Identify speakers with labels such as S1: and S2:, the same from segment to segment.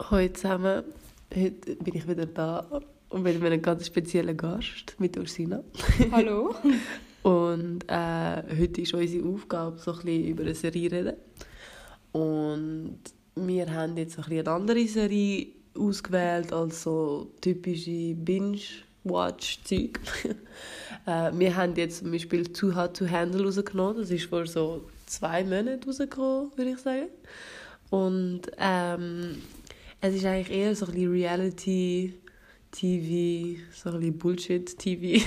S1: Hallo zusammen, heute bin ich wieder da und mit einem ganz speziellen Gast, mit Ursina.
S2: Hallo.
S1: Und äh, heute ist unsere Aufgabe, so ein bisschen über eine Serie zu reden. Und wir haben jetzt so ein bisschen eine andere Serie ausgewählt als so typische Binge-Watch-Zeug. äh, wir haben jetzt zum Beispiel Too Hot to Handle rausgenommen. Das ist vor so zwei Monaten rausgekommen, würde ich sagen. Und ähm, es ist eigentlich eher so ein bisschen Reality TV, so ein Bullshit TV.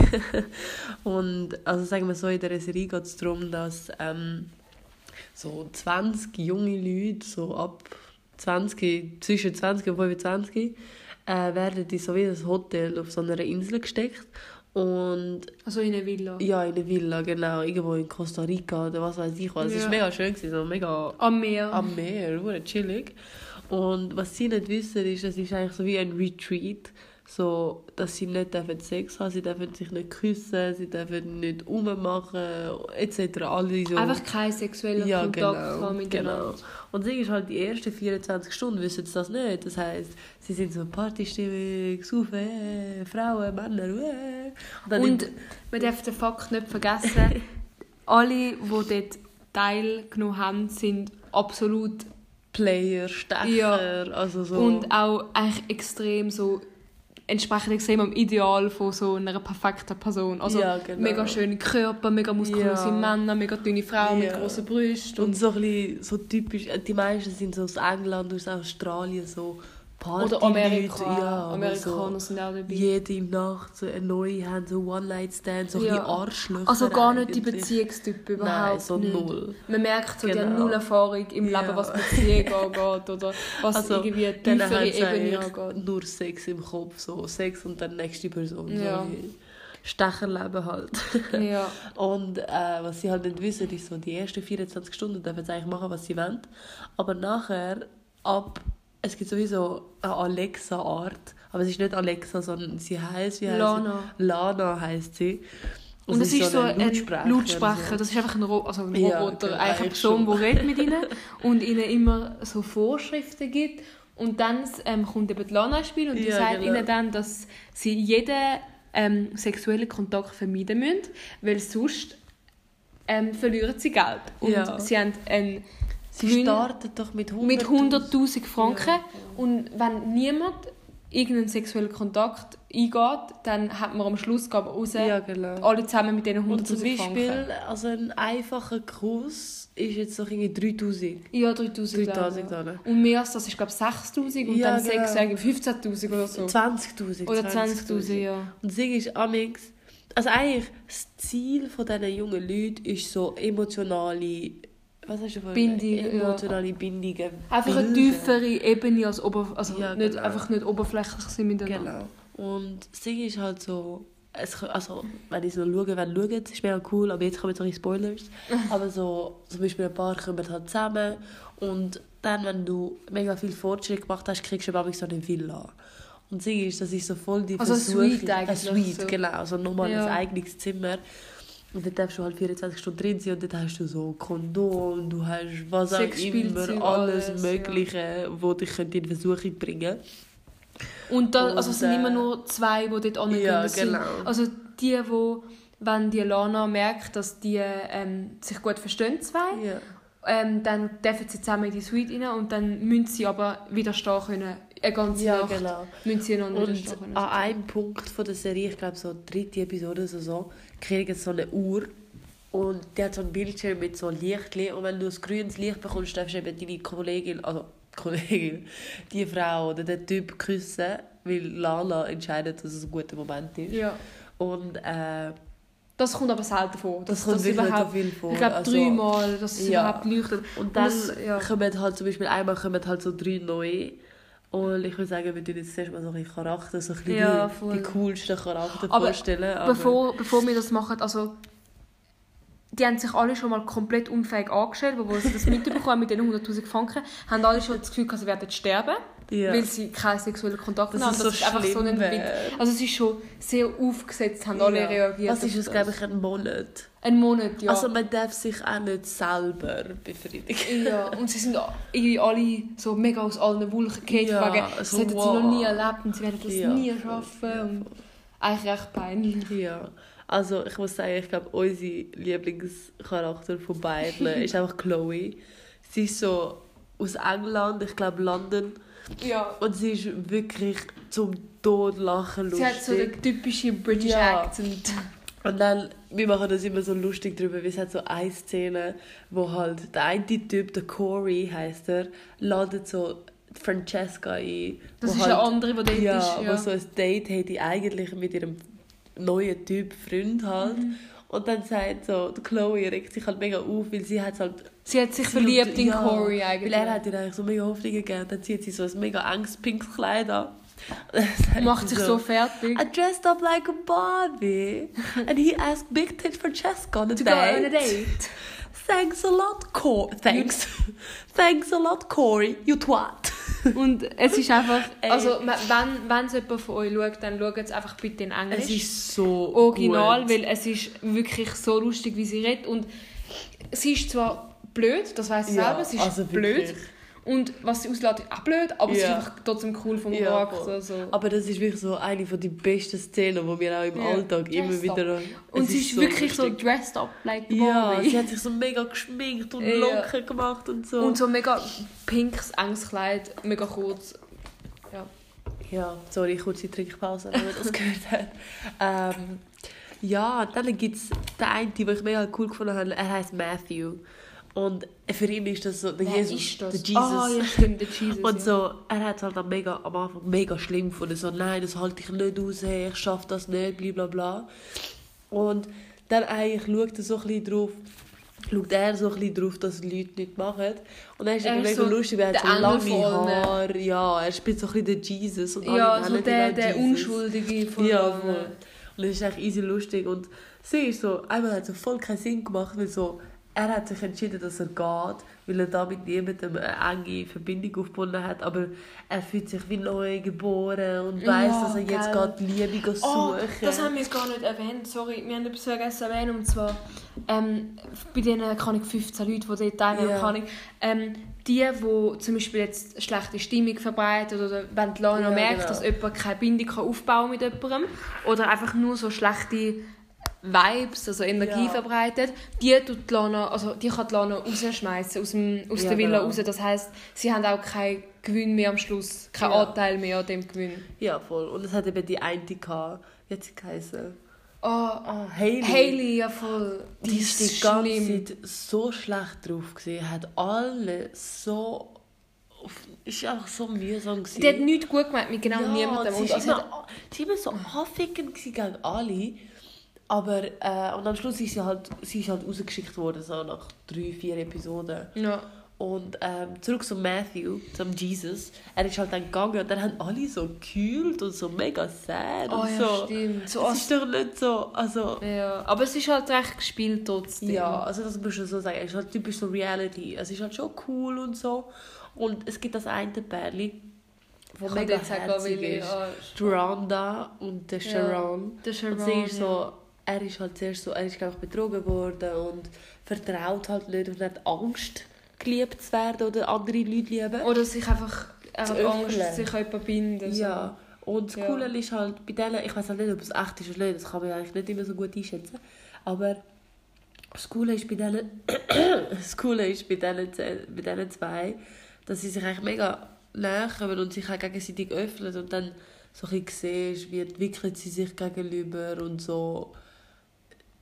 S1: und also sagen wir so, in der Serie geht es darum, dass ähm, so 20 junge Leute, so ab 20, zwischen 20 und 25, äh, werden in so wie ein Hotel auf so einer Insel gesteckt. Und
S2: Also in einer Villa.
S1: ja, in einer Villa, genau, irgendwo in Costa Rica oder was weiß ich was. Es
S2: Ja.
S1: war mega schön, so mega
S2: Am Meer.
S1: am Meer, chillig. Und was sie nicht wissen, ist, es ist eigentlich so wie ein Retreat, so, dass sie nicht dürfen Sex haben, sie dürfen sich nicht küssen, sie dürfen nicht rummachen, etc. Alle so.
S2: Einfach kein sexueller
S1: ja,
S2: Kontakt
S1: genau,
S2: haben miteinander.
S1: genau. Und sie ist halt die ersten 24 Stunden wissen sie das nicht. Das heisst, sie sind so Partystimmung, saufen, äh, Frauen, Männer, äh. Und,
S2: Und man darf den Fakt nicht vergessen, alle, die dort teilgenommen haben, sind absolut
S1: Player, Stecher,
S2: Ja.
S1: also so.
S2: und auch eigentlich extrem so entsprechend extrem am Ideal von so einer perfekten Person. Also
S1: Ja, genau.
S2: mega schöne Körper, mega muskulöse
S1: Ja.
S2: Männer, mega dünne Frauen mit
S1: Ja.
S2: grossen Brüsten.
S1: Und so ein bisschen, so typisch, die meisten sind so aus England, aus Australien, so Party
S2: Oder Amerika.
S1: ja, wo
S2: Amerikaner
S1: so
S2: sind auch dabei.
S1: jede Nacht so eine neue haben, so One-Night-Stand, so ein
S2: Ja.
S1: bisschen Arschlöcher
S2: Also gar nicht die. Beziehungstypen überhaupt
S1: Nein, so
S2: nicht.
S1: null.
S2: Man merkt so, die haben
S1: Genau.
S2: null Erfahrung im
S1: Ja.
S2: Leben, was Beziehungen angeht oder was
S1: Also,
S2: irgendwie
S1: dann
S2: tiefere Ebene angeht.
S1: nur Sex im Kopf, so Sex und dann nächste Person.
S2: Ja.
S1: So Stecherleben halt.
S2: Ja.
S1: Und äh, was sie halt nicht wissen, ist so, die ersten 24 Stunden dürfen sie eigentlich machen, was sie wollen. Aber nachher, ab, es gibt sowieso eine Alexa-Art, aber es ist nicht Alexa, sondern sie heißt, wie
S2: Lana.
S1: Sie? Lana heißt sie.
S2: Und es ist so ein
S1: Lautsprecher
S2: Lautsprecher, das ist einfach ein, Ro also ein
S1: Ja,
S2: Roboter,
S1: genau,
S2: eigentlich eine Person,
S1: schon.
S2: die redet mit ihnen und ihnen immer so Vorschriften gibt. Und dann ähm, kommt eben die Lana ins Spiel und die
S1: Ja,
S2: sagt
S1: genau.
S2: ihnen dann, dass sie jeden ähm, sexuellen Kontakt vermeiden müssen, weil sonst ähm, verlieren sie Geld. Und
S1: Ja.
S2: sie haben einen
S1: Sie
S2: Gewinn-
S1: startet doch mit 100
S2: mit 100'000 Franken
S1: Ja.
S2: und wenn niemand irgendeinen sexuellen Kontakt eingeht, dann hat man am Schluss wir raus,
S1: Ja, genau.
S2: alle zusammen mit diesen
S1: Und zum
S2: 100'000
S1: Beispiel,
S2: Franken.
S1: also ein einfacher Kurs ist jetzt noch irgendwie 3000.
S2: Ja, 3000
S1: 3000
S2: Euro.
S1: Dollar.
S2: Und mehr als das ist, glaube ich, 6000 und
S1: Ja,
S2: dann
S1: genau.
S2: 6 irgendwie 15.000 oder so.
S1: 20.000.
S2: Oder 20.000, ja.
S1: Und das ist, amix, also eigentlich, das Ziel von diesen jungen Leuten ist so emotionale, was hast du vorhin
S2: Bindung, ja.
S1: Emotionale Bindungen.
S2: Einfach eine tiefere Ebene als Ober also
S1: Ja,
S2: nicht,
S1: genau.
S2: einfach nicht oberflächlich sein miteinander.
S1: Genau. Und das Ding ist halt so, es, also, wenn ich so schaue, wenn schauen, es ist mega cool, aber jetzt kommen solche Spoilers. aber so, zum Beispiel ein paar kommen halt zusammen und dann, wenn du mega viel Fortschritt gemacht hast, kriegst du aber so eine Villa. Und das Ding ist, das ist so voll die
S2: Also eine
S1: Versuchung-
S2: Suite eigentlich,
S1: Eine Suite,
S2: so.
S1: genau. Also nochmal
S2: Ja.
S1: ein eigenes Zimmer. Und dort darfst du halt 24 Stunden drin sein und dort hast du so Kondom, du hast was auch immer, alles,
S2: alles,
S1: Mögliche, wo dich in Versuchung bringen
S2: Und da, also es sind
S1: Und, äh,
S2: immer nur zwei, die dort angehen.
S1: ja, genau.
S2: Also die, wo, wenn die Lana merkt, dass die ähm, sich gut verstehen, zwei,
S1: Ja.
S2: ähm, dann dürfen sie zusammen in die Suite rein und dann müssen sie aber widerstehen können. Eine ganze
S1: Ja,
S2: Nacht
S1: genau.
S2: müssen sie einander
S1: Und an einem Punkt von der Serie, ich glaube so dritte Episode oder so, kriegen sie so eine Uhr und die hat so einen Bildschirm mit so Lichtli und wenn du ein grünes Licht bekommst, darfst du eben deine Kollegin, also Kollegin, die Frau oder den Typ küssen, weil Lana entscheidet, dass es ein guter Moment ist.
S2: ja.
S1: Und äh,
S2: Das kommt aber selten vor.
S1: das
S2: Dass,
S1: kommt so
S2: überhaupt,
S1: viel vor.
S2: ich glaube
S1: Also-
S2: dreimal, dass es
S1: Ja.
S2: überhaupt leuchtet.
S1: Und dann
S2: das- ja.
S1: kommen halt zum Beispiel einmal kommen halt so drei neue. Und ich würde sagen, wir tun jetzt zuerst mal so ein Charakter, so ein bisschen
S2: Ja,
S1: die, die coolsten Charakter
S2: Aber
S1: vorstellen. Aber
S2: Bevor, bevor wir das machen, also die haben sich alle schon mal komplett unfähig angestellt, wo sie das mitbekommen mit den 100'000 Franken, haben alle schon das Gefühl, sie werden sterben.
S1: Ja.
S2: weil sie keinen sexuellen Kontakt
S1: Das
S2: haben.
S1: ist
S2: Das
S1: so
S2: ist einfach so ein Witz. Also es ist schon sehr aufgesetzt, haben alle
S1: Ja.
S2: reagiert.
S1: Was ist es, glaube ich, ein Monat?
S2: Ein Monat, ja.
S1: Also man darf sich auch nicht selber befriedigen.
S2: ja, und sie sind irgendwie alle so mega aus allen Wolken gefallen.
S1: Ja,
S2: wegen, das hätten sie
S1: wow.
S2: noch nie erlebt und sie werden das
S1: Ja,
S2: nie schaffen.
S1: ja,
S2: Und eigentlich recht peinlich.
S1: Ja, also ich muss sagen, ich glaube, unser Lieblingscharakter von beiden ist einfach Chloe. Sie ist so aus England, ich glaube London.
S2: Ja.
S1: Und sie ist wirklich zum Tod lachen
S2: Sie
S1: lustig.
S2: hat so den typischen British
S1: Ja.
S2: Accent.
S1: Und dann, wir machen das immer so lustig drüber, wie es hat so eine Szene, wo halt der eine Typ, der Corey heißt er, ladet so Francesca ein.
S2: Das ist
S1: halt,
S2: eine andere, die dort
S1: ja,
S2: ist. Ja.
S1: wo so ein Date hätte eigentlich mit ihrem neuen Typ Freund halt.
S2: Mhm.
S1: Und dann sagt so, die Chloe regt sich halt mega auf, weil sie hat halt...
S2: Sie hat sich
S1: sie
S2: verliebt
S1: und-
S2: in
S1: ja,
S2: Corey
S1: Weil
S2: eigentlich.
S1: er hat ihr eigentlich so mega Hoffnungen gegeben. Dann zieht sie so ein mega enges pinkes Kleid an.
S2: Macht sich so fertig.
S1: I dressed up like a Barbie. And he asked Big Tit Francesca on a
S2: To
S1: date.
S2: go on a date.
S1: Thanks a lot, Corey. Thanks. Thanks a lot, Corey. You twat.
S2: Und es ist einfach, also wenn, wenn es jemand von euch schaut, dann schaut es einfach bitte in Englisch.
S1: Es ist so
S2: Original,
S1: gut.
S2: weil es ist wirklich so lustig, wie sie redet. Und sie ist zwar blöd, das weiß sie
S1: Ja,
S2: selber, sie ist
S1: also
S2: blöd. Und was sie auslässt, ist auch blöd, aber sie ist
S1: Ja.
S2: einfach trotzdem cool vom
S1: Ja,
S2: Charakter.
S1: voll.
S2: so.
S1: Aber das ist wirklich so eine von die besten Szenen, die wir auch im
S2: Ja.
S1: Alltag immer
S2: Dressed
S1: wieder...
S2: Und
S1: Es
S2: sie ist, wirklich so
S1: lustig.
S2: dressed up like the
S1: Ja,
S2: Barbie.
S1: sie hat sich so mega geschminkt und
S2: Ja.
S1: Locken gemacht und so.
S2: Und so mega pinkes, enges Kleid, mega kurz. Ja.
S1: Ja, sorry, kurze Trinkpause, wenn man das gehört hat. Ähm, ja, dann gibt es den einen, den ich mega cool gefunden habe. Er heißt Matthew. Und für ihn ist das so der
S2: Wer
S1: Jesus. Der Jesus.
S2: Ah, ja, stimmt, der Jesus.
S1: Und
S2: ja.
S1: so, er hat es halt am, mega, am Anfang mega schlimm gefunden. So, nein, das halte ich nicht aus, hey, ich schaffe das nicht, bla bla bla. Und dann eigentlich schaut er so ein bisschen drauf, schaut er so ein bisschen drauf, dass die Leute nicht machen. Und dann ist
S2: Er
S1: mega
S2: so
S1: lustig, weil er hat so lange. Haare. Ja, er spielt so ein bisschen den Jesus. Und
S2: Ja, so der, der
S1: Jesus.
S2: Unschuldige von
S1: Ja, voll. Und das ist echt easy lustig. Und sie ist so, einmal hat so voll keinen Sinn gemacht, weil so, er hat sich entschieden, dass er geht, weil er damit niemandem eine enge Verbindung aufgebunden hat. Aber er fühlt sich wie neu geboren und weiß,
S2: Ja,
S1: dass er jetzt
S2: gell.
S1: geht Liebe
S2: Oh,
S1: suchen.
S2: das haben wir jetzt gar nicht erwähnt, sorry. Wir haben etwas vergessen zu erwähnen, und zwar ähm, bei diesen, kann ich 15 Leuten, die dort teilnehmen,
S1: Ja.
S2: kann ich, ähm, die, die zum Beispiel jetzt schlechte Stimmung verbreiten oder wenn die Lana
S1: Ja,
S2: merkt,
S1: genau.
S2: dass jemand keine Bindung kann aufbauen mit jemandem oder einfach nur so schlechte Vibes, also Energie
S1: Ja.
S2: verbreitet, die, tut Lana, also die kann die Lana rausschmeißen aus, dem, aus
S1: Ja,
S2: der Villa
S1: genau.
S2: raus. Das heisst, sie haben auch keinen Gewinn mehr am Schluss, keinen
S1: Ja.
S2: Anteil mehr an dem Gewinn.
S1: Ja, voll. Und es hat eben die eine gehabt. Wie hat sie geheißen?
S2: Oh,
S1: Ah, Hailey.
S2: Hailey, ja voll.
S1: Die ist die ganze Zeit so schlecht drauf gewesen. Hat alle so... Ist einfach so mühsam gewesen.
S2: Die hat nichts gut gemacht mit genau
S1: ja,
S2: niemandem.
S1: Sie war
S2: es
S1: immer, immer so anfickend gegen alle. Aber äh, und am Schluss ist sie halt, sie ist halt rausgeschickt worden, so nach drei, vier Episoden.
S2: ja.
S1: Und ähm, zurück zu Matthew, zum Jesus. Er ist halt dann gegangen und dann haben alle so gekühlt und so mega sad
S2: Oh
S1: und
S2: ja,
S1: so.
S2: stimmt. So
S1: es ist doch nicht so, also...
S2: ja. Aber es ist halt recht gespielt trotzdem.
S1: Ja, also das musst du so sagen. Es ist halt typisch so Reality. Es ist halt schon cool und so. Und es gibt das eine Pärchen, wo
S2: Ich
S1: mega
S2: sagen,
S1: herzig
S2: ich,
S1: ist.
S2: ja,
S1: Rhonda und der
S2: Ja,
S1: Sharon.
S2: der Sharon,
S1: und sie ist
S2: ja.
S1: so, er ist halt zuerst so, er ist glaube ich betrogen worden und vertraut halt nicht und hat Angst, geliebt zu werden oder andere Leute lieben.
S2: Oder sich einfach er
S1: Zu
S2: hat Angst,
S1: öffnen.
S2: sich jemand binden. so.
S1: Ja. Und das
S2: Ja.
S1: Coole ist halt, bei denen, ich weiß halt nicht, ob es echt ist oder nicht, das kann man eigentlich nicht immer so gut einschätzen, aber das Coole ist bei denen, das Coole ist bei denen, bei denen zwei, dass sie sich eigentlich mega näher kommen und sich auch gegenseitig öffnen und dann so ein bisschen siehst, wie entwickeln sie sich gegenüber und so,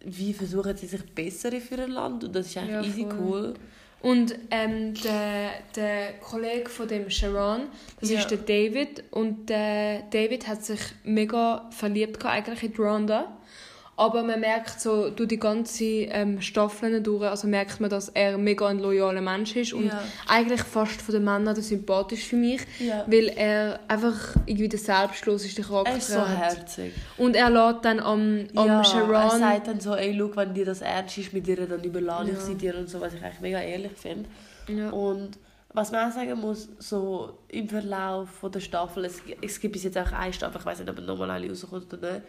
S1: wie versuchen sie sich besser füreinander und das ist eigentlich
S2: Ja,
S1: easy
S2: voll.
S1: cool.
S2: Und ähm, der, der Kollege von dem Sharon, das
S1: Ja.
S2: ist der David. Und der David hat sich mega verliebt eigentlich in Rhonda. Aber man merkt so durch die ganze ähm, Staffeln durch, also merkt man, dass er mega ein loyaler Mensch ist und
S1: Ja.
S2: eigentlich fast von den Männern der sympathisch für mich,
S1: Ja.
S2: weil er einfach irgendwie der selbstloseste Charakter
S1: Er ist so
S2: hat.
S1: herzig.
S2: Und er lädt dann am, am
S1: ja,
S2: Sharon...
S1: er sagt dann so, ey, schau, wenn dir das ernst ist mit dir, dann überlade ich sie dir und so, was ich eigentlich mega ehrlich finde. Und was man auch sagen muss, so im Verlauf von der Staffel, es, es gibt bis jetzt auch eine Staffel, ich weiß nicht, ob nochmal alle rauskommt oder nicht,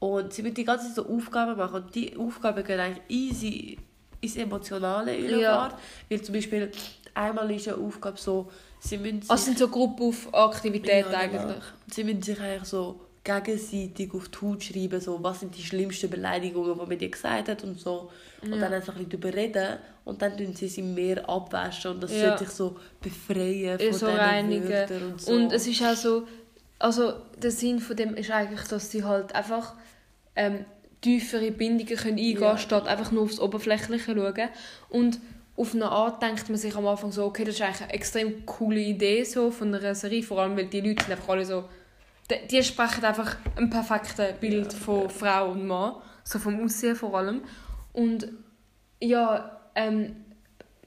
S1: und sie wird die ganze Zeit so Aufgaben machen und die Aufgaben gehen eigentlich easy ins Emotionale in
S2: Ja.
S1: ja. Weil zum Beispiel einmal ist eine Aufgabe so, sie müssen sich,
S2: Also sind so Gruppenaktivitäten
S1: Ja, genau.
S2: eigentlich.
S1: sie müssen sich eigentlich so gegenseitig auf die Haut schreiben, so, was sind die schlimmsten Beleidigungen, die man dir gesagt hat und so. Und dann einfach ein bisschen darüber reden und dann tun sie sie mehr abwaschen und das
S2: Ja.
S1: sollte sich so befreien von
S2: Ja, so
S1: diesen
S2: reinigen.
S1: Wörtern und so.
S2: Und es ist auch so, also der Sinn von dem ist eigentlich, dass sie halt einfach ähm, tiefere Bindungen können eingehen können,
S1: Ja.
S2: statt einfach nur aufs Oberflächliche schauen. Und auf eine Art denkt man sich am Anfang so, okay, das ist eigentlich eine extrem coole Idee so von einer Serie, vor allem weil die Leute sind einfach alle so, die, die sprechen einfach ein perfektes Bild von Frau und Mann, so vom Aussehen vor allem. Und ja, ähm,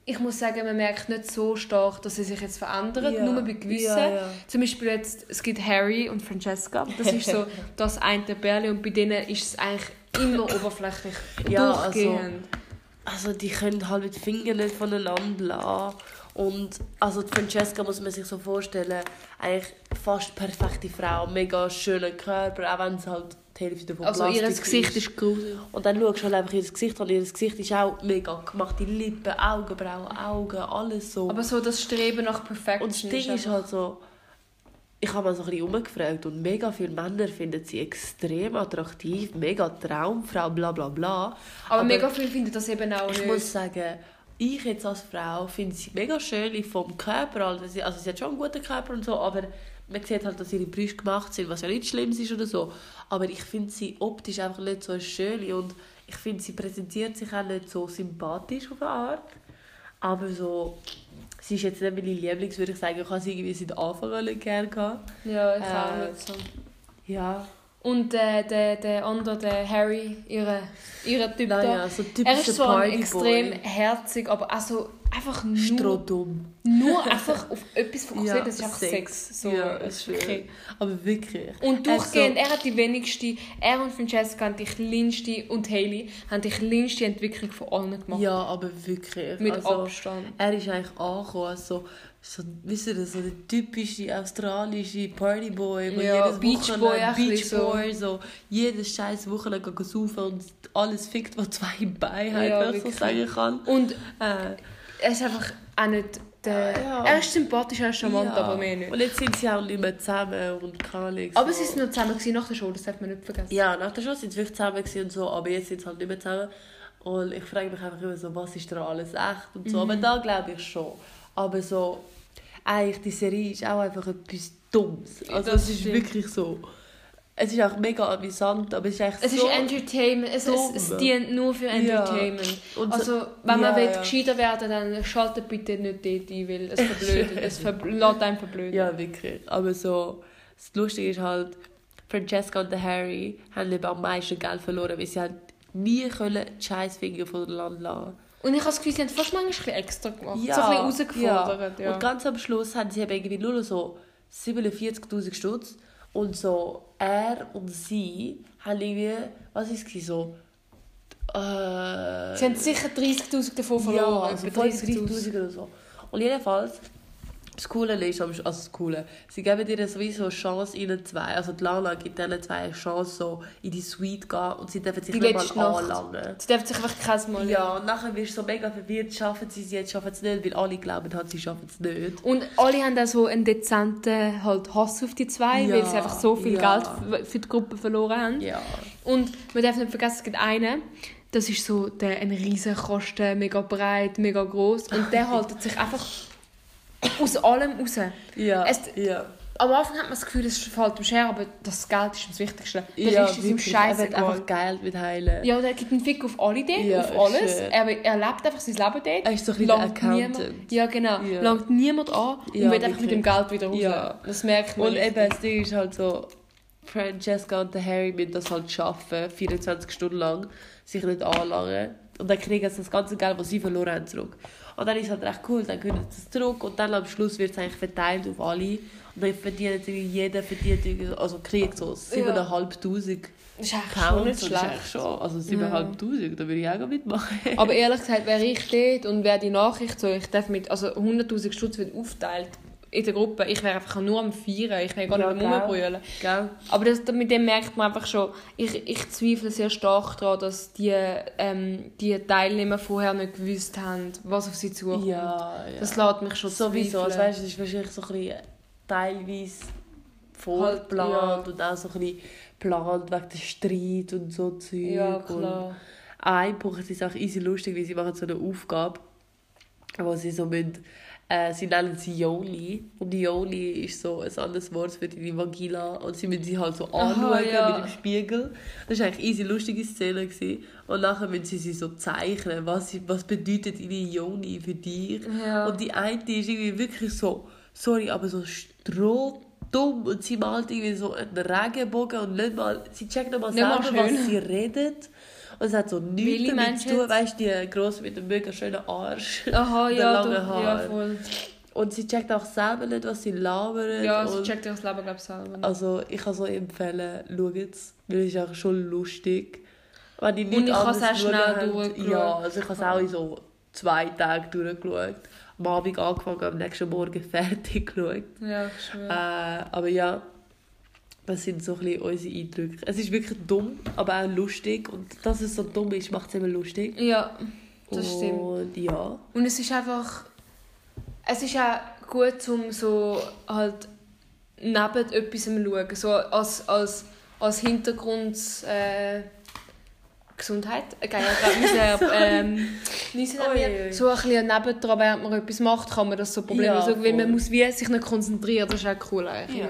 S2: ich muss sagen, man merkt nicht so stark, dass sie sich jetzt verändern,
S1: Ja.
S2: nur bei gewissen.
S1: Ja, ja.
S2: Zum Beispiel jetzt, es gibt Harry und Francesca, das ist so das eine Bärli und bei denen ist es eigentlich immer oberflächlich,
S1: Ja,
S2: durchgehend.
S1: Also die können halt mit Fingern nicht voneinander lassen. Und also die Francesca muss man sich so vorstellen, eigentlich fast perfekte Frau, mega schöner Körper, auch wenn es halt die Hälfte davon
S2: Also,
S1: Plastik
S2: ihr Gesicht ist gruselig.
S1: Und dann schaust du halt einfach ihr Gesicht an, ihr Gesicht ist auch mega gemacht, die Lippen, Augenbrauen, Augen, alles so.
S2: Aber so das Streben nach Perfection
S1: und das Ding ist
S2: einfach-
S1: halt so, ich habe mal so ein bisschen umgefragt und mega viele Männer finden sie extrem attraktiv, mega Traumfrau, bla bla bla.
S2: aber, mega viele finden das eben auch
S1: Ich
S2: nicht.
S1: muss sagen, ich jetzt als Frau finde sie mega schön vom Körper. Also sie, also sie hat schon einen guten Körper und so, aber man sieht halt, dass ihre Brüste gemacht sind, was ja nicht schlimm ist oder so. Aber ich finde sie optisch einfach nicht so schön und ich finde, sie präsentiert sich auch nicht so sympathisch auf eine Art. Aber so, sie ist jetzt nicht meine Lieblings, würde ich sagen. Ich habe sie irgendwie seit Anfang an nicht gerne gehabt.
S2: ja, ich
S1: Äh,
S2: auch nicht so.
S1: Ja,
S2: Und äh, der, der andere, der Harry, ihre, ihre Typ da,
S1: naja, so
S2: er ist
S1: Partyboy.
S2: extrem herzig, aber auch so einfach nur,
S1: Strohdumm.
S2: nur einfach auf etwas fokussiert,
S1: Ja,
S2: das ist einfach
S1: Sex.
S2: Sex. So,
S1: Ja,
S2: ist wirklich-
S1: Aber wirklich.
S2: Und
S1: Er
S2: durchgehend,
S1: so-
S2: er hat die wenigste, er und Francesca haben die kleinste, und Hailey haben die kleinste Entwicklung von allen gemacht.
S1: Ja, aber wirklich.
S2: Mit
S1: also,
S2: Abstand.
S1: Er ist eigentlich angekommen, als so, so, wisst ihr, so der typische australische Partyboy, wo
S2: Ja,
S1: jedes
S2: Beach
S1: Wochenende-
S2: Boy
S1: Beach Boy, so. jedes scheiß Wochenende saufen und alles fickt, was zwei Beine hat,
S2: Ja,
S1: wenn ich so sagen kann.
S2: Und
S1: Äh,
S2: er ist einfach auch nicht der...
S1: Ja.
S2: Er ist sympathisch, er ist charmant,
S1: ja.
S2: aber mehr nicht.
S1: Und jetzt sind sie auch nicht mehr zusammen und keine Ahnung,
S2: Aber
S1: so.
S2: sie sind noch zusammen gewesen nach der Show, das darf man nicht vergessen.
S1: Ja, nach der Show sind sie wirklich zusammen und so, aber jetzt sind sie halt nicht mehr zusammen. Und ich frage mich einfach immer so, was ist da alles echt und so.
S2: Mhm.
S1: Aber da glaube ich schon. Aber so, eigentlich, die Serie ist auch einfach etwas Dummes. Also
S2: Das
S1: es ist
S2: stimmt.
S1: wirklich so. Es ist auch mega amüsant, aber es ist eigentlich
S2: Es
S1: so...
S2: ist Entertainment, es, es, es dient nur für Entertainment.
S1: Und so-
S2: also, wenn man
S1: Ja,
S2: will,
S1: ja.
S2: gescheiter werden dann schaltet bitte nicht dort ein, weil es verblödet, es verbl lässt einen verblöden.
S1: Ja, wirklich. Aber so, das Lustige ist halt, Francesca und der Harry haben eben am meisten Geld verloren, weil sie halt nie können die Scheißfinger von Land lassen
S2: Und ich habe das Gefühl, sie haben fast manchmal extra gemacht,
S1: Ja,
S2: so ein bisschen herausgefordert. Ja.
S1: Und ganz am Schluss haben sie eben irgendwie nur noch so 47'000 Stutz und so er und sie haben irgendwie, was ist es so, äh,
S2: Sie haben sicher 30'000 davon
S1: ja,
S2: verloren.
S1: also
S2: etwa 30'000.
S1: 35'000 oder so. Und jedenfalls, das Coole ist, also das Coole, sie geben dir sowieso eine Chance, ihnen zwei, also die Lana gibt ihnen zwei eine Chance, so in die Suite zu gehen und sie dürfen sich
S2: Die
S1: nicht mal anlangen.
S2: Sie dürfen sich einfach kein Mal
S1: Ja, und nachher wirst du so mega verwirrt, schaffen sie es jetzt, schaffen sie es nicht, weil alle glauben halt, sie schaffen es nicht.
S2: Und alle haben auch so einen dezenten halt Hass auf die zwei,
S1: Ja,
S2: weil sie einfach so viel
S1: ja.
S2: Geld für die Gruppe verloren haben.
S1: Ja.
S2: Und man darf nicht vergessen, es gibt einen, das ist so der, ein riesen Kasten, mega breit, mega groß und der haltet sich einfach aus allem raus.
S1: Ja,
S2: Es-
S1: ja.
S2: Am Anfang hat man das Gefühl, es fällt ihm schwer, aber das Geld ist das Wichtigste. Der
S1: ja,
S2: Rest ist ihm
S1: wirklich. Er einfach Geld mit heilen.
S2: Ja, er gibt einen Fick auf alle dort,
S1: Ja,
S2: auf alles. Er, er lebt einfach sein Leben dort.
S1: Er ist so ein bisschen Accountant.
S2: niemand- Ja, genau.
S1: Ja.
S2: Langt niemand an und
S1: Ja,
S2: will einfach mit dem Geld wieder raus.
S1: Ja.
S2: Das merkt man.
S1: Und
S2: richtig.
S1: eben, das Ding ist halt so, Francesca und der Harry müssen das halt schaffen, 24 Stunden lang, sich nicht anlangen. Und dann kriegen sie das ganze Geld, was sie verloren haben, zurück. Und dann ist es halt recht cool, dann gehört es zurück und dann am Schluss wird es eigentlich verteilt auf alle. Und dann verdient jeder verdient, also kriegt so 7'500
S2: Das ist eigentlich schon nicht
S1: das ist
S2: schlecht.
S1: schon, also 7'500, da würde ich auch mitmachen.
S2: Aber ehrlich gesagt, wäre ich dort und wäre die Nachricht so, ich darf mit, also 100'000 Stutz wird aufteilt in der Gruppe, ich wäre einfach nur am Feiern, ich wäre gar
S1: Ja,
S2: nicht am
S1: gell.
S2: Rumbrüllen. Aber das, mit dem merkt man einfach schon, ich, ich zweifle sehr stark daran, dass die, ähm, die Teilnehmer vorher nicht gewusst haben, was auf sie zukommt.
S1: Ja, ja.
S2: Das lässt mich schon
S1: Sowieso, also weißt, es ist wahrscheinlich so ein bisschen teilweise
S2: Halt,
S1: vorgeplant und auch so ein bisschen geplant wegen der Streit und so Zeug.
S2: Ja,
S1: Und
S2: klar.
S1: ein Punkt ist auch easy lustig, weil sie machen so eine Aufgabe, wo sie so mit, äh, sie nennen sie Yoli und Yoli ist so ein anderes Wort für die Vagina und sie müssen sie halt so
S2: Aha,
S1: anschauen
S2: ja.
S1: mit dem Spiegel. Das war eigentlich easy lustige Szene gewesen. und nachher müssen sie sie so zeichnen, was, was bedeutet ihre Yoni für dich.
S2: Ja.
S1: Und die eine ist irgendwie wirklich so, sorry, aber so strohdumm und sie malt irgendwie so einen Regenbogen und nicht mal, sie checkt nicht mal selber, was sie redet. Und es hat so nichts
S2: Willi
S1: damit zu
S2: du
S1: tun, weißt du, die grosse mit dem mega schönen Arsch.
S2: Aha,
S1: und
S2: ja,
S1: den
S2: doch,
S1: langen
S2: ja, voll.
S1: Und sie checkt auch selber nicht, was sie labern.
S2: Ja, sie
S1: und
S2: checkt das Leben, glaube ich, selber nicht.
S1: also ich kann so empfehlen, schaut es, weil es ist auch schon lustig. Wenn ich
S2: Und
S1: nicht
S2: ich habe es auch schnell
S1: schauen wollte-
S2: durchgeschaut.
S1: Ja, also ich habe es auch in so zwei Tagen durchgeschaut. Am Abend angefangen, am nächsten Morgen fertig geschaut.
S2: Ja, schwöre.
S1: Äh, aber ja, das sind so ein bisschen unsere Eindrücke. Es ist wirklich dumm, aber auch lustig. Und dass es so dumm ist, macht es immer lustig.
S2: Ja, das stimmt.
S1: Und ja.
S2: Und es ist einfach. Es ist auch gut, um so halt neben etwas zu schauen. So als, als, als Hintergrund. Äh, Gesundheit. Äh, Geil, ich glaube, ähm,
S1: Oi,
S2: wir. So ein bisschen nebendran, während man etwas macht, kann man das so problemlos.
S1: Ja,
S2: Ja, weil man muss wie sich nicht konzentrieren, das ist auch cool eigentlich.
S1: Ja,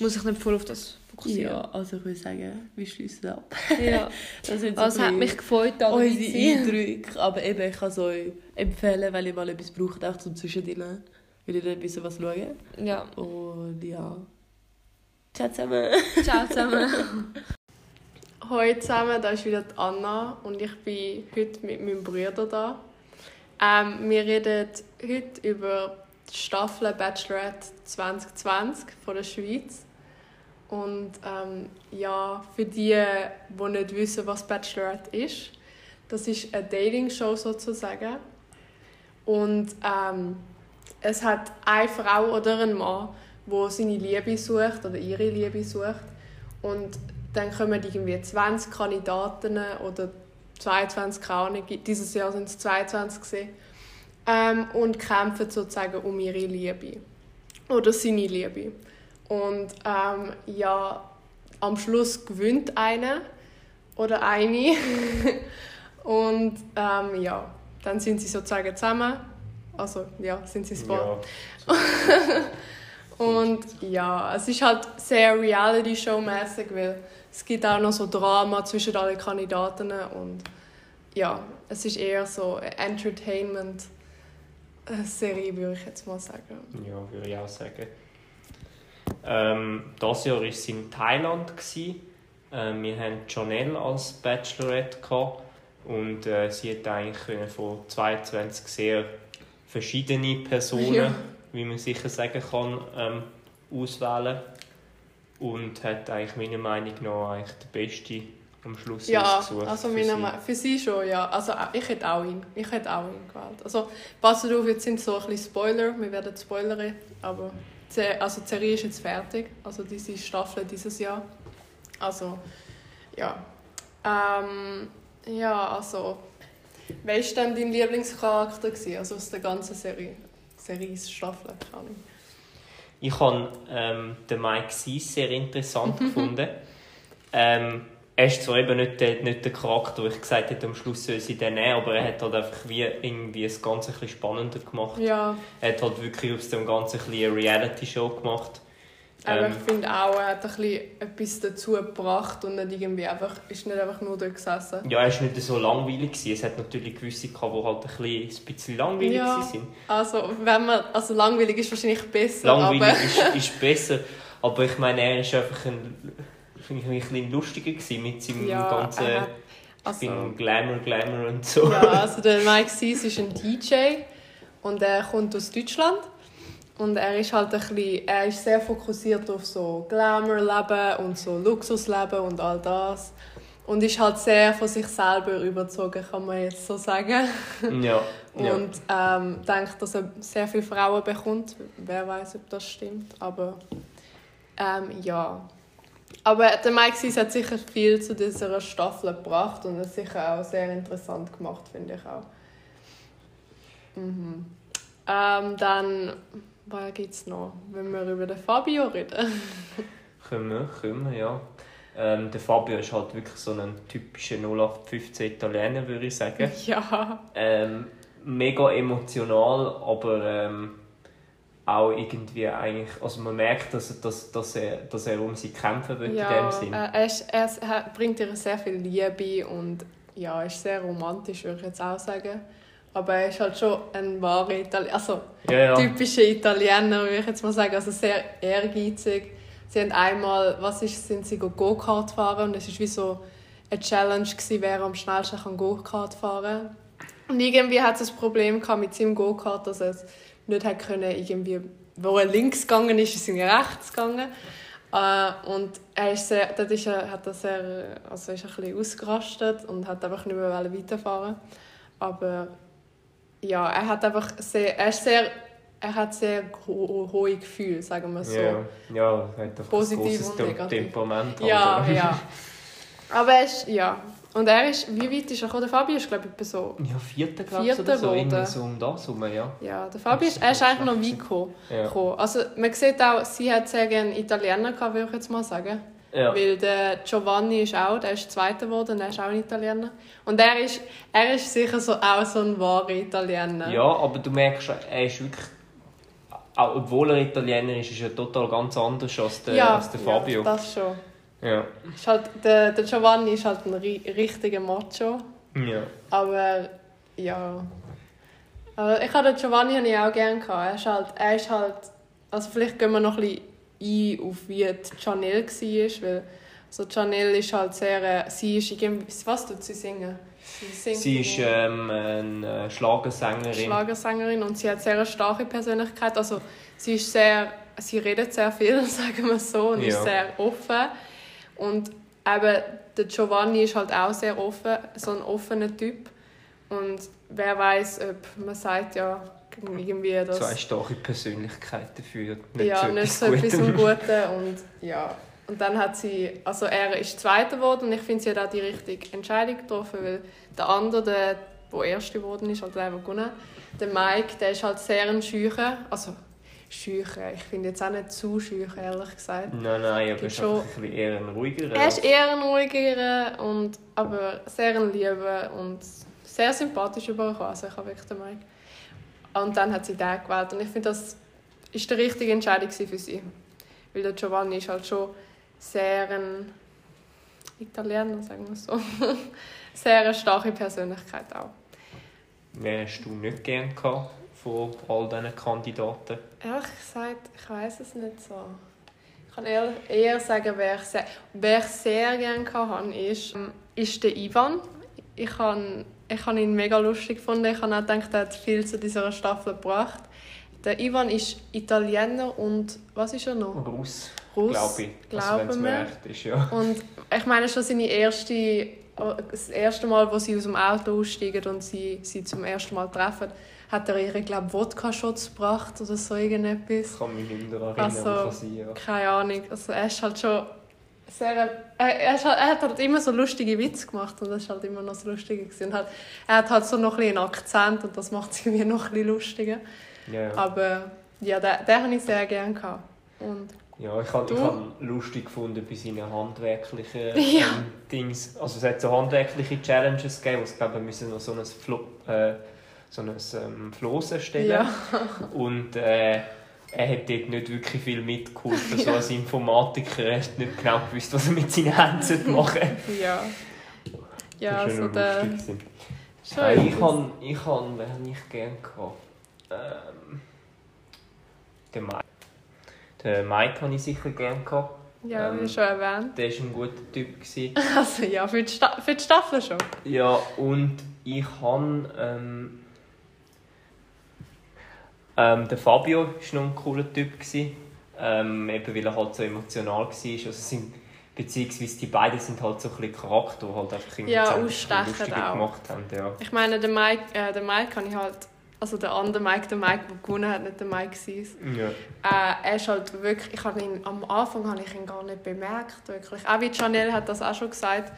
S2: muss sich nicht voll auf das fokussieren.
S1: ja, also ich würde sagen, wir schließen ab.
S2: Ja.
S1: Das so
S2: Also, hat mich gefreut, da
S1: unsere. Eindrücke. Aber eben, ich kann es euch empfehlen, wenn ihr mal etwas braucht, auch zum Zwischendrin. Will ihr dann ein bisschen was schauen.
S2: Ja.
S1: Und ja. Ciao zusammen.
S2: Ciao zusammen.
S3: Hallo zusammen, da ist wieder Anna und ich bin heute mit meinem Bruder da. Ähm, wir reden heute über die Staffel Bachelorette 2020 von der Schweiz. Und ähm, ja, für die, die nicht wissen, was Bachelorette ist, das ist eine Dating-Show sozusagen. Und ähm, es hat eine Frau oder einen Mann, der seine Liebe sucht oder ihre Liebe sucht. Und dann kommen irgendwie 20 Kandidaten oder 22, keine Ahnung, dieses Jahr sind es 22 gewesen, ähm, und kämpfen sozusagen um ihre Liebe oder seine Liebe. Und ähm, ja, am Schluss gewinnt einer oder eine und ähm, ja, dann sind sie sozusagen zusammen. Also ja, sind sie
S4: Ja,
S3: und ja, es ist halt sehr Reality-Show-mäßig, weil es gibt auch noch so Drama zwischen allen Kandidaten und ja, es ist eher so eine Entertainment-Serie, würde ich jetzt mal sagen.
S4: ja, würde ich auch sagen. Ähm, das Jahr war es in Thailand. gewesen. Ähm, wir hatten Janelle als Bachelorette gehabt. und äh, sie hat eigentlich können von 22 sehr verschiedene Personen,
S3: Ja.
S4: wie man sicher sagen kann, ähm, auswählen und hat eigentlich meiner Meinung nach eigentlich der Beste am Schluss
S3: Ja,
S4: ausgesucht.
S3: also
S4: für sie.
S3: Für sie schon, ja. Also äh, ich hätte auch ihn, ich hätte auch ihn gewählt. Also passt auf, jetzt sind so ein bisschen Spoiler, wir werden spoilern, aber die, also die Serie ist jetzt fertig, also diese Staffel dieses Jahr. Also ja, ähm, ja, also wer ist denn dein Lieblingscharakter gewesen? Also aus der ganzen Serie, Serie Staffel, keine Ahnung.
S4: Ich habe ähm, den Mike Sees sehr interessant gefunden. Ähm, er ist zwar eben nicht der, nicht der Charakter, wo ich gesagt hätte, am Schluss soll sie den nehmen, aber er hat halt einfach wie irgendwie das Ganze ein bisschen spannender gemacht.
S3: Ja,
S4: Er hat halt wirklich aus dem Ganzen ein bisschen eine Reality-Show gemacht.
S3: Aber
S4: Ähm,
S3: ich finde auch, er hat ein bisschen etwas dazu gebracht und nicht irgendwie einfach, ist nicht einfach nur dort gesessen.
S4: ja, er war nicht so langweilig. Gewesen. Es hat natürlich gewisse, gehabt, die halt ein bisschen, ein bisschen langweilig
S3: Ja.
S4: waren.
S3: Also, wenn man, also langweilig ist wahrscheinlich besser,
S4: Langweilig
S3: aber
S4: ist, ist besser, aber ich meine, er war einfach ein, ein bisschen lustiger gewesen mit seinem
S3: ja,
S4: ganzen... bin
S3: also,
S4: Glamour, Glamour und so.
S3: ja, also der Mike Sees ist ein DJ Und er kommt aus Deutschland. Und er ist halt ein bisschen, er ist sehr fokussiert auf so Glamour-Leben und so Luxusleben und all das. Und ist halt sehr von sich selber überzogen, kann man jetzt so sagen.
S4: Ja. ja.
S3: Und ähm, denkt, dass er sehr viele Frauen bekommt. Wer weiß, ob das stimmt. Aber ähm, ja. Aber der Mike Sees hat sicher viel zu dieser Staffel gebracht und es sicher auch sehr interessant gemacht, finde ich auch. Mhm. Ähm, dann, was gibt es noch, wenn wir über den Fabio reden?
S4: Können wir, können wir, ja. Ähm, der Fabio ist halt wirklich so ein typischer 0815 Italiener, würde ich sagen.
S3: ja.
S4: Ähm, mega emotional, aber ähm, auch irgendwie eigentlich, also man merkt, dass, dass, dass, er, dass er um sie kämpfen will
S3: ja,
S4: in dem Sinn.
S3: äh, Er, ist, er, bringt ihr sehr viel Liebe und ja, ist sehr romantisch, würde ich jetzt auch sagen. Aber er ist halt schon ein wahrer Italiener, also
S4: Ja, ja.
S3: typischer Italiener, würde ich jetzt mal sagen. Also sehr ehrgeizig. Sie haben einmal, was ist, sind sie Go-Kart fahren und es ist wie so eine Challenge gewesen, wer am schnellsten kann Go-Kart fahren Und irgendwie hat es ein Problem gehabt mit seinem Go-Kart, dass er es nicht hat können, irgendwie, wo er links gegangen ist, ist er rechts gegangen. Äh, und er ist sehr, dort ist er, hat er sehr, also ist ein bisschen ausgerastet und hat einfach nicht mehr weiterfahren Aber ja, er hat einfach sehr, er ist sehr, er hat sehr ho hohe Gefühle, sagen wir so.
S4: Ja, ja, er hat einfach
S3: Positiv
S4: ein
S3: negativ.
S4: Temperament.
S3: Ja,
S4: oder?
S3: ja. Aber er ist, ja. Und er ist, wie weit ist er gekommen? Der Fabio ist, glaube ich, etwa so.
S4: Ja, vierte, glaube ich,
S3: Vierter
S4: oder so. Irgendwie so um das herum, ja.
S3: Ja, der Fabio ist, er ist eigentlich noch weit gekommen.
S4: Ja.
S3: Also man sieht auch, sie hat sehr gerne Italiener gehabt, würde ich jetzt mal sagen.
S4: Ja.
S3: Weil der Giovanni ist auch, der ist Zweiter geworden, er ist auch ein Italiener. Und er ist, er ist sicher so, auch so ein wahrer Italiener.
S4: Ja, aber du merkst, er ist wirklich, auch obwohl er Italiener ist, ist er total ganz anders als der,
S3: ja,
S4: als der Fabio.
S3: Ja, das schon.
S4: Ja.
S3: Ist halt, der, der Giovanni ist halt ein ri richtiger Macho.
S4: ja.
S3: Aber ja. Aber ich habe den Giovanni habe ich auch gerne gehabt. Er ist halt, er ist halt, also vielleicht gehen wir noch ein bisschen ein auf wie die Chanel war, weil so Chanel ist halt sehr, äh, sie ist irgendwie, was tut sie singen? Sie,
S4: Sie ist ähm, eine Schlagersängerin.
S3: Schlagersängerin und sie hat sehr eine starke Persönlichkeit. Also sie ist sehr, sie redet sehr viel, sagen wir so, und ist
S4: Ja.
S3: sehr offen. Und eben der Giovanni ist halt auch sehr offen, so ein offener Typ. Und wer weiß, ob man sagt ja irgendwie, dass
S4: Zwei starke Persönlichkeiten für nicht
S3: ja
S4: so
S3: nicht so etwas
S4: Gutes.
S3: Guten und ja und dann hat sie also er ist Zweiter geworden und ich finde sie hat auch die richtige Entscheidung getroffen weil der andere der der Erste geworden ist halt der der gewonnen der Mike der ist halt sehr ein Schücher also Schücher ich finde jetzt auch nicht zu schüch ehrlich gesagt
S4: Nein, nein, aber er ist
S3: schon-
S4: ein eher ein ruhigerer.
S3: er ist eher ein ruhigerer und aber sehr ein Lieber und sehr sympathisch übergekommen. Also ich habe wirklich den Mike. Und dann hat sie den gewählt und ich finde, das ist die richtige Entscheidung für sie. Weil der Giovanni ist halt schon sehr ein Italiener, sagen wir so. sehr eine starke Persönlichkeit auch.
S4: Wer hast du nicht gern gehabt von all diesen Kandidaten?
S3: Ehrlich gesagt, ich weiß es nicht so. Ich kann eher, eher sagen, wer ich sehr, wer ich sehr gerne hatte, ist, ähm, ist der Ivan. Ich habe ich habe ihn mega lustig gefunden. Ich habe auch gedacht, er hat viel zu dieser Staffel gebracht. Der Ivan ist Italiener und was ist er noch?
S4: Russ,
S3: Russ,
S4: glaube ich. Also,
S3: glauben
S4: wenn es mir
S3: wir.
S4: recht ist, ja.
S3: Und ich meine schon seine erste, das erste Mal, wo sie aus dem Auto aussteigen und sie, sie zum ersten Mal treffen, hat er ihre, glaube Wodka-Shots gebracht oder so irgendetwas.
S4: Ich kann mich nicht daran erinnern,
S3: Also,
S4: kann sein, ja.
S3: Keine Ahnung. Also er ist halt schon sehr... Er, er, halt, er hat halt immer so lustige Witze gemacht und das ist halt immer noch das Lustige gewesen. Und halt, er hat halt so noch ein bisschen einen Akzent und das macht es irgendwie noch ein bisschen lustiger.
S4: Ja, ja.
S3: Aber ja, den, den habe ich sehr gerne gehabt. Und
S4: Ja, ich habe hab lustig gefunden bei seinen handwerklichen
S3: Ja.
S4: ähm, Dings. Also es hat so handwerkliche Challenges gegeben, wo sie glaube ich müssen noch so ein, Flo äh, so ein ähm, Floß erstellen.
S3: ja,
S4: Und äh, er hat dort nicht wirklich viel mitgeholfen. So
S3: Ja.
S4: als Informatiker er hat nicht genau gewusst, was er mit seinen Händen machen sollte.
S3: ja. Ja,
S4: Das war
S3: also der... Schon
S4: Äh, ich habe, ich habe, wen habe ich gerne gehabt? Ähm, den Mike. Den Mike habe ich sicher gerne gehabt.
S3: Ja, wie
S4: ähm,
S3: schon erwähnt.
S4: Der war ein guter Typ. Gewesen.
S3: Also ja, für die, Sta für die Staffel schon.
S4: Ja, und ich habe. Ähm, Ähm, der Fabio war noch ein cooler Typ. Gewesen. Ähm, eben weil er halt so emotional war. Also sind, beziehungsweise die beiden sind halt so ein bisschen Charakter, die halt einfach irgendwie
S3: Ja, ausstechend
S4: gemacht haben. Ja.
S3: Ich meine, der Mike, äh, der Mike kann ich halt, also der andere Mike, der Mike, der gewonnen hat, nicht der Mike Sees.
S4: Ja.
S3: Äh, er ist halt wirklich, ich habe ihn, am Anfang habe ich ihn gar nicht bemerkt, wirklich. Auch wie Chanel hat das auch schon gesagt,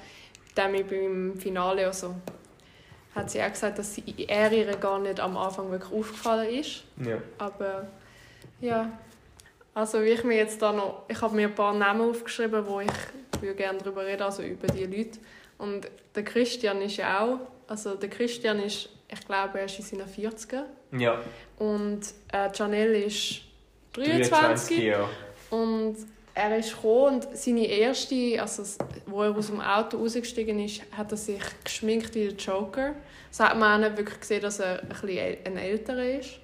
S3: dem ich beim Finale also, hat sie auch gesagt, dass sie, er ihr gar nicht am Anfang wirklich aufgefallen ist.
S4: Ja.
S3: Aber ja, also wie ich mir jetzt da noch, ich habe mir ein paar Namen aufgeschrieben, wo ich würde gerne darüber reden, also über die Leute. Und der Christian ist ja auch, also der Christian ist, ich glaube, er ist in seinen 40er.
S4: ja.
S3: Und äh, Janelle ist 23.
S4: ja.
S3: Und er ist gekommen und seine erste, also wo er aus dem Auto rausgestiegen ist, hat er sich geschminkt wie der Joker. So hat man auch nicht wirklich gesehen, dass er ein, bisschen ein älterer ist.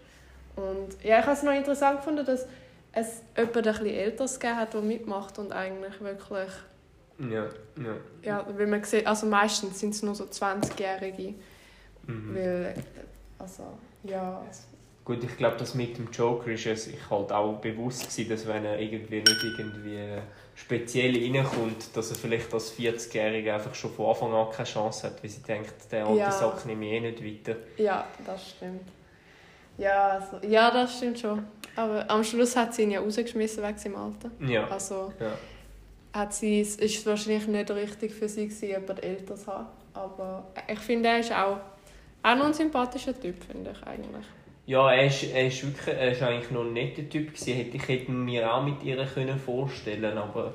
S3: Und ja, ich habe es noch interessant gefunden, dass es jemanden ein bisschen älteres gegeben hat, der mitmacht und eigentlich wirklich,
S4: Ja. Ja.
S3: ja, weil man sieht, also meistens sind es nur so 20-Jährige,
S4: Mhm.
S3: weil, also, ja,
S4: Gut, ich glaube, das mit dem Joker ist es ich halt auch bewusst gewesen, dass wenn er irgendwie nicht irgendwie speziell reinkommt, dass er vielleicht als 40-Jähriger einfach schon von Anfang an keine Chance hat, weil sie denkt, der alte
S3: Ja.
S4: Sack nehme ich eh nicht weiter.
S3: Ja, das stimmt. Ja, also, ja, das stimmt schon. Aber am Schluss hat sie ihn ja rausgeschmissen wegen seinem Alter.
S4: Ja.
S3: Also
S4: ja.
S3: hat sie, es ist wahrscheinlich nicht richtig für sie gewesen, jemand älter zu haben. Aber ich finde, er ist auch, auch ein sympathischer Typ, finde ich eigentlich.
S4: Ja, er ist, er ist wirklich, er ist eigentlich noch ein netter Typ gewesen. Ich hätte mir auch mit ihr können vorstellen aber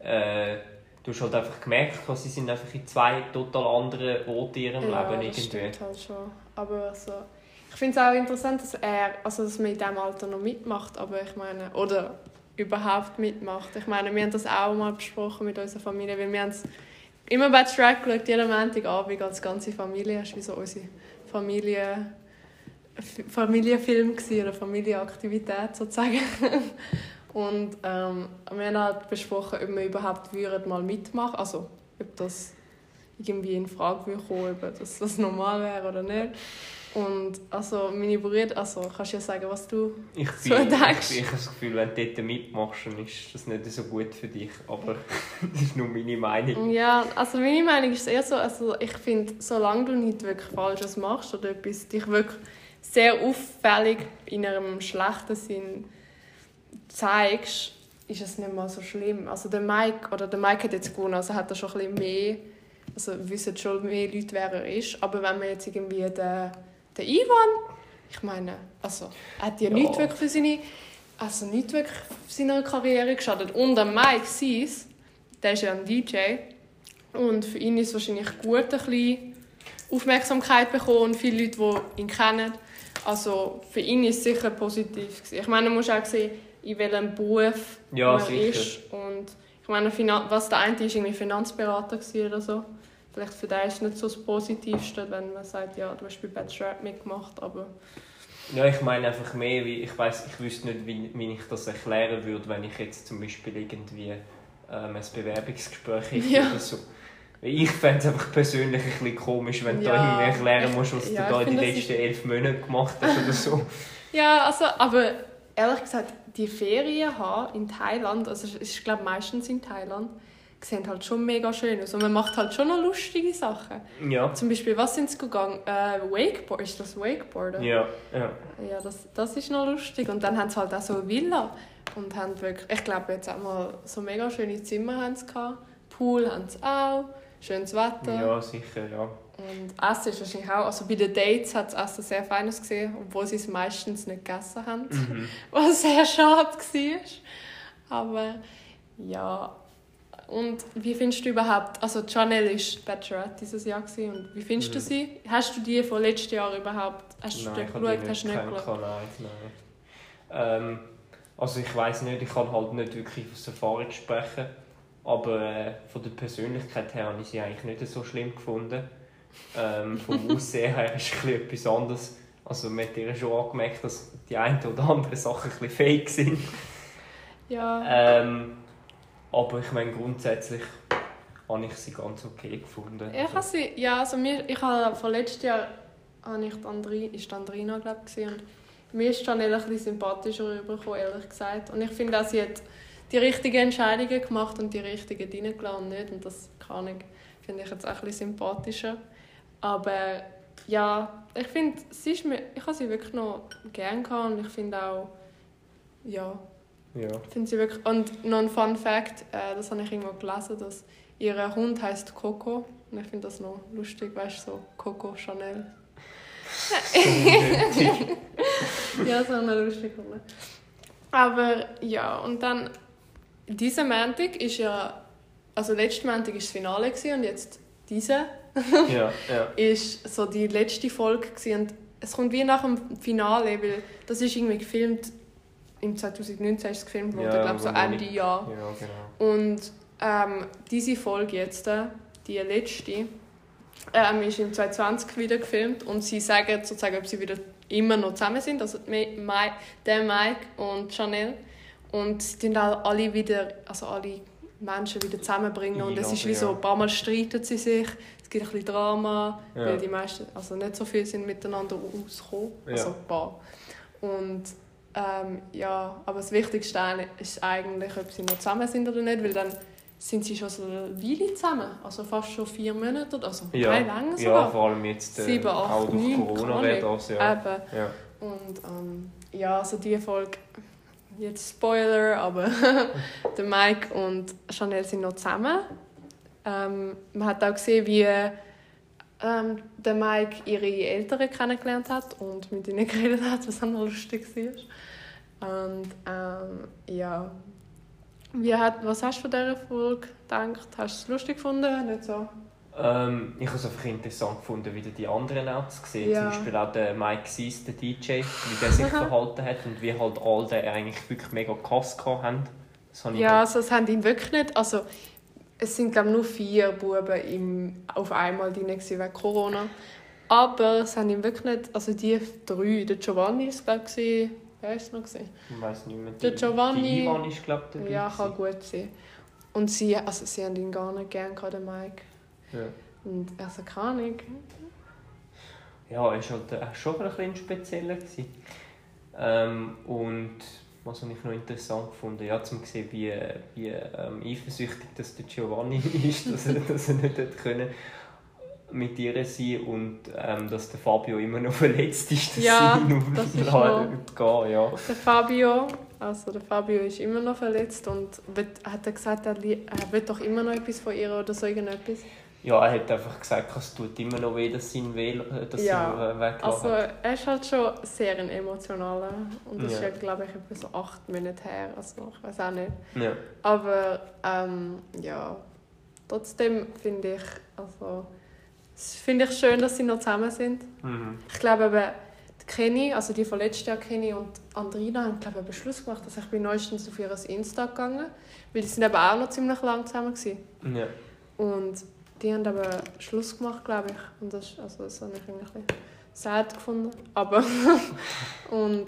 S4: äh, du hast halt einfach gemerkt, dass sie sind einfach in zwei total anderen Orten in ihrem
S3: ja,
S4: Leben
S3: das
S4: irgendwie.
S3: stimmt halt schon. Aber also, ich finde es auch interessant, dass er, also dass man in diesem Alter noch mitmacht, aber ich meine, oder überhaupt mitmacht. Ich meine, wir haben das auch mal besprochen mit unserer Familie, weil wir haben es immer bei Track geschaut, jeden Montagabend als ganze Familie. Das war wie so unsere Familie, Familienfilm gewesen, oder Familienaktivität sozusagen. Und ähm, wir haben halt besprochen, ob wir überhaupt würden mal mitmachen also ob das irgendwie in Frage würde kommen, ob das, das normal wäre oder nicht. Und also meine Brüder, also kannst du ja sagen, was du...
S4: Ich,
S3: So
S4: bin,
S3: denkst
S4: ich, ich habe das Gefühl, wenn du dort mitmachst, dann ist das nicht so gut für dich. Aber das ist nur meine Meinung.
S3: Ja, also meine Meinung ist eher so, also ich finde, solange du nicht wirklich Falsches machst oder etwas dich wirklich sehr auffällig in einem schlechten Sinn zeigst, ist es nicht mal so schlimm. Also der Mike, oder der Mike hat jetzt gewonnen, also hat er schon ein bisschen mehr, also wissen schon mehr Leute, wer er ist. Aber wenn man jetzt irgendwie den, den Ivan, ich meine, also er hat ja,
S4: Ja.
S3: nicht wirklich für seine, also nicht wirklich für seine Karriere geschadet. Und der Mike Sees, der ist ja ein DJ und für ihn ist es wahrscheinlich gut, ein bisschen Aufmerksamkeit bekommen und viele Leute, die ihn kennen. Also für ihn ist es sicher positiv. gewesen. Ich meine, man muss auch sehen, in welchem Beruf
S4: Ja,
S3: man
S4: sicher.
S3: ist. Und ich meine, was der eine ist, irgendwie Finanzberater oder so. Vielleicht für den ist es nicht so das Positivste, wenn man sagt, ja, du hast bei Bachelorette mitgemacht, aber
S4: Ja, ich meine einfach mehr, wie ich weiß, ich wüsste nicht, wie, wie ich das erklären würde, wenn ich jetzt zum Beispiel irgendwie ähm, ein Bewerbungsgespräch hätte
S3: Ja.
S4: oder so. Ich fände es einfach persönlich ein bisschen komisch, wenn du
S3: Ja,
S4: irgendwie erklären musst, was
S3: ja,
S4: du da in den letzten elf Monaten gemacht hast oder so.
S3: Ja, also, aber ehrlich gesagt, die Ferien haben in Thailand, also es ist glaube meistens in Thailand, sehen halt schon mega schön aus und man macht halt schon noch lustige Sachen.
S4: Ja.
S3: Zum Beispiel, was sind sie gegangen? Äh, Wakeboard, ist das Wakeboarden?
S4: Ja, ja.
S3: Ja, das, das ist noch lustig. Und dann haben sie halt auch so eine Villa und haben wirklich, ich glaube jetzt auch mal so mega schöne Zimmer haben sie gehabt. Pool haben sie auch, schönes Wetter.
S4: Ja, sicher, ja.
S3: Und Essen ist wahrscheinlich auch, also bei den Dates hat das Essen sehr fein ausgesehen, obwohl sie es meistens nicht gegessen haben,
S4: Mhm.
S3: was sehr schade war. Aber ja, und wie findest du überhaupt, also Chanel war Bachelorette dieses Jahr gewesen, und wie findest du
S4: Mhm.
S3: sie? Hast du die von letztes Jahr überhaupt, hast du
S4: Nein, ich habe
S3: geschaut,
S4: die
S3: hast du nicht geschaut?
S4: nein, nein. Ähm, also ich weiß nicht, ich kann halt nicht wirklich aus Erfahrung sprechen, aber äh, von der Persönlichkeit her habe ich sie eigentlich nicht so schlimm gefunden. Ähm, vom Aussehen her ist es etwas anderes. Also man hat ihr schon angemerkt, dass die eine oder andere Sachen ein bisschen fake sind.
S3: Ja,
S4: Ähm, aber ich meine, grundsätzlich habe ich sie ganz okay gefunden.
S3: ich habe sie, ja, also mir, ich habe von letztes Jahr, habe ich die Andri, ist die Andrina, glaube ich, und mir ist Chanel ein bisschen sympathischer rübergekommen, ehrlich gesagt. Und ich finde auch, sie hat die richtigen Entscheidungen gemacht und die richtigen reingelassen und nicht. Und das kann ich, finde ich jetzt auch ein bisschen sympathischer. Aber ja, ich finde, sie ist mir, ich habe sie wirklich noch gerne gehabt und ich finde auch, ja,
S4: Ja.
S3: ich finde sie wirklich... Und noch ein Fun Fact, äh, das habe ich irgendwo gelesen, dass ihr Hund heißt Coco. Und ich finde das noch lustig, weißt du, so Coco Chanel. ja, das habe ich noch lustig gefunden. Aber ja, und dann, dieser Montag ist ja, also letzten Montag war das Finale und jetzt diese
S4: ja, ja.
S3: ist so die letzte Folge und es kommt wie nach dem Finale, weil das ist irgendwie gefilmt, im 2019 ist es gefilmt worden,
S4: Ja,
S3: ich glaube so Ende Jahr.
S4: Ja, genau.
S3: Und ähm, diese Folge jetzt, äh, die letzte, ähm, ist im 2020 wieder gefilmt und sie sagen sozusagen, ob sie wieder immer noch zusammen sind, also der Mike und Chanel. Und sie tun auch alle wieder, also alle Menschen wieder zusammenbringen und es ist wie so, ein paar Mal streiten sie sich, es gibt ein bisschen Drama,
S4: Ja.
S3: weil die meisten, also nicht so viel sind miteinander ausgekommen, also ein paar. Und ähm, ja, aber das Wichtigste ist eigentlich, ob sie noch zusammen sind oder nicht, weil dann sind sie schon so eine Weile zusammen, also fast schon vier Monate oder so,
S4: Ja,
S3: nein, länger
S4: ja,
S3: sogar.
S4: vor allem jetzt äh,
S3: Sieben, acht,
S4: auch durch Corona wird das, ja.
S3: Eben.
S4: ja.
S3: Und ähm, ja, also die Folge, jetzt Spoiler, aber der Mike und Chanel sind noch zusammen. Ähm, man hat auch gesehen, wie ähm, der Mike ihre Eltern kennengelernt hat und mit ihnen geredet hat, was auch lustig war. Und ähm, ja, wie hat, was hast du von dieser Folge gedacht? Hast du es lustig gefunden? Nicht so?
S4: Ähm, ich habe es einfach interessant gefunden, wie die anderen Outs gesehen
S3: Ja.
S4: Zum Beispiel auch der Mike Sees, der DJ, wie der sich verhalten hat und wie halt all die eigentlich wirklich mega Kass haben.
S3: Ja, also es haben ihn wirklich nicht. Also, es sind glaube nur vier Buben im, auf einmal drin wegen Corona. Aber es haben ihn wirklich nicht. Also die drei, der Giovanni ist glaube ich, wer ist es noch gewesen?
S4: ich weiß nicht mehr.
S3: Der Giovanni-
S4: Die Ivan ist, glaube ich, dabei.
S3: Ja, kann gut sein. Und sie, also sie haben ihn gar nicht gern gehabt, den Mike.
S4: Ja.
S3: Und also keine Ahnung.
S4: Ja, er war halt schon ein bisschen spezieller. Ähm, und was habe ich noch interessant gefunden, ja, zum sehen, wie, wie ähm, eifersüchtig dass der Giovanni ist, dass er, dass er nicht hat können mit ihr sein und ähm, dass der Fabio immer noch verletzt ist, dass
S3: Ja,
S4: sie ihn
S3: das ist
S4: aufladen gehen, ja.
S3: Der Fabio, also der Fabio ist immer noch verletzt und wird, hat er gesagt, er, er will doch immer noch etwas von ihr oder so irgendetwas.
S4: Ja, er hat einfach gesagt, es tut immer noch weh, dass sie ihn wähl, dass
S3: Ja,
S4: ihn äh.
S3: Also er ist halt schon sehr ein emotionaler und das
S4: Ja.
S3: ist ja glaube ich etwa so acht Monate her, also ich weiß auch nicht.
S4: ja.
S3: Aber ähm, ja, trotzdem finde ich, also es finde ich schön, dass sie noch zusammen sind.
S4: Mhm.
S3: Ich glaube die Kenny, also die von letztes Jahr Kenny und Andrina haben glaube ich einen Beschluss gemacht, dass ich bin neuestens auf ihr Insta gegangen, weil die sind eben auch noch ziemlich lang zusammen gewesen.
S4: ja.
S3: Und die haben aber Schluss gemacht, glaube ich. Und das, also das habe ich irgendwie ein bisschen sad gefunden. Aber und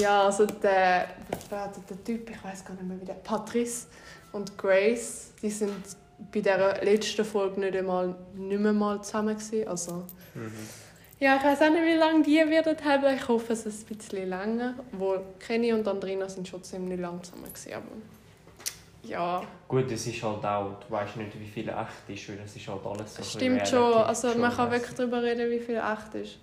S3: ja, also der, der, Typ, ich weiß gar nicht mehr wie der, Patrice und Grace, die sind bei der letzten Folge nicht einmal nicht mehr mal zusammen gewesen. Also
S4: Mhm.
S3: ja, ich weiß auch nicht, wie lange die werden haben. Ich hoffe, es ist ein bisschen länger. Wo Kenny und Andrina sind schon ziemlich lang zusammen gewesen, aber ja.
S4: Gut, es ist halt auch, du weißt nicht, wie viel echt ist, weil es ist halt alles so
S3: Stimmt schon. Also man kann wirklich darüber reden, wie viel echt ist.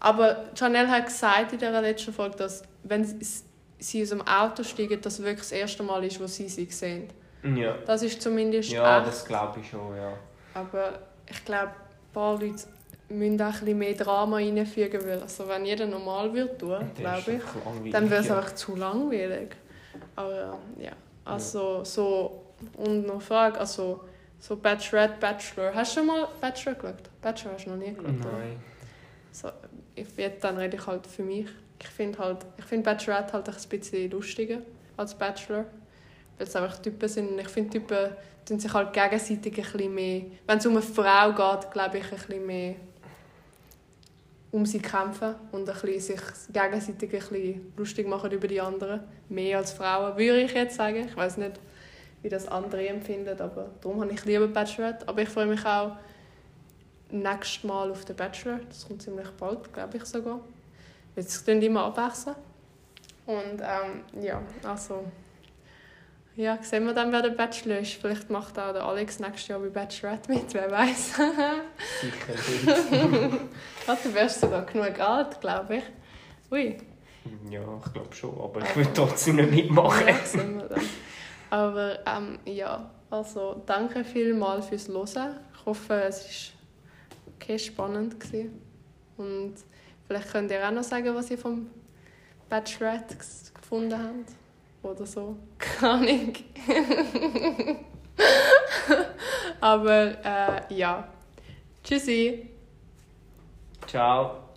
S3: Aber Chanel hat gesagt in der letzten Folge, dass wenn sie- aus dem Auto steigen, das wirklich das erste Mal ist, wo sie sie sehen.
S4: Ja,
S3: Das ist zumindest
S4: ja
S3: echt.
S4: das glaube ich schon, ja.
S3: Aber ich glaube, ein paar Leute müssen auch ein bisschen mehr Drama reinfügen, weil also wenn jeder normal wird tun, glaube ich, dann wäre es einfach zu langweilig. Aber ja, also so und noch Frage, also so Bachelorette, Bachelor. Hast du schon mal Bachelor geschaut? Bachelor hast du noch nie geschaut, oder?
S4: Nein.
S3: So, ich, jetzt dann rede ich halt für mich. Ich finde halt, ich finde Bachelorette halt ein bisschen lustiger als Bachelor. Weil es einfach Typen sind. Und ich finde, Typen tun sich halt gegenseitig ein bisschen mehr... Wenn es um eine Frau geht, glaube ich, ein bisschen mehr um sie kämpfen und ein bisschen sich gegenseitig ein bisschen lustig machen über die anderen. Mehr als Frauen, würde ich jetzt sagen. Ich weiß nicht, wie das andere empfinden, aber darum habe ich lieber Bachelorette. Aber ich freue mich auch nächstes Mal auf den Bachelor. Das kommt ziemlich bald, glaube ich sogar. Jetzt tun die immer abwechseln. Und ähm, ja, also... Ja, sehen wir dann, wer der Bachelor ist. Vielleicht macht auch der Alex nächstes Jahr bei Bachelorette mit, wer weiß.
S4: Sicher nicht.
S3: Ach, du wärst sogar genug alt, glaube ich. Ui.
S4: Ja, ich glaube schon, aber ich will trotzdem nicht mitmachen.
S3: Ja, sehen wir dann. Aber ähm, ja, also danke vielmals fürs Hören. Ich hoffe, es war okay spannend. Gewesen. Und vielleicht könnt ihr auch noch sagen, was ihr vom Bachelorette gefunden habt. Oder so. Keine Ahnung. Aber äh, ja. Tschüssi.
S4: Ciao.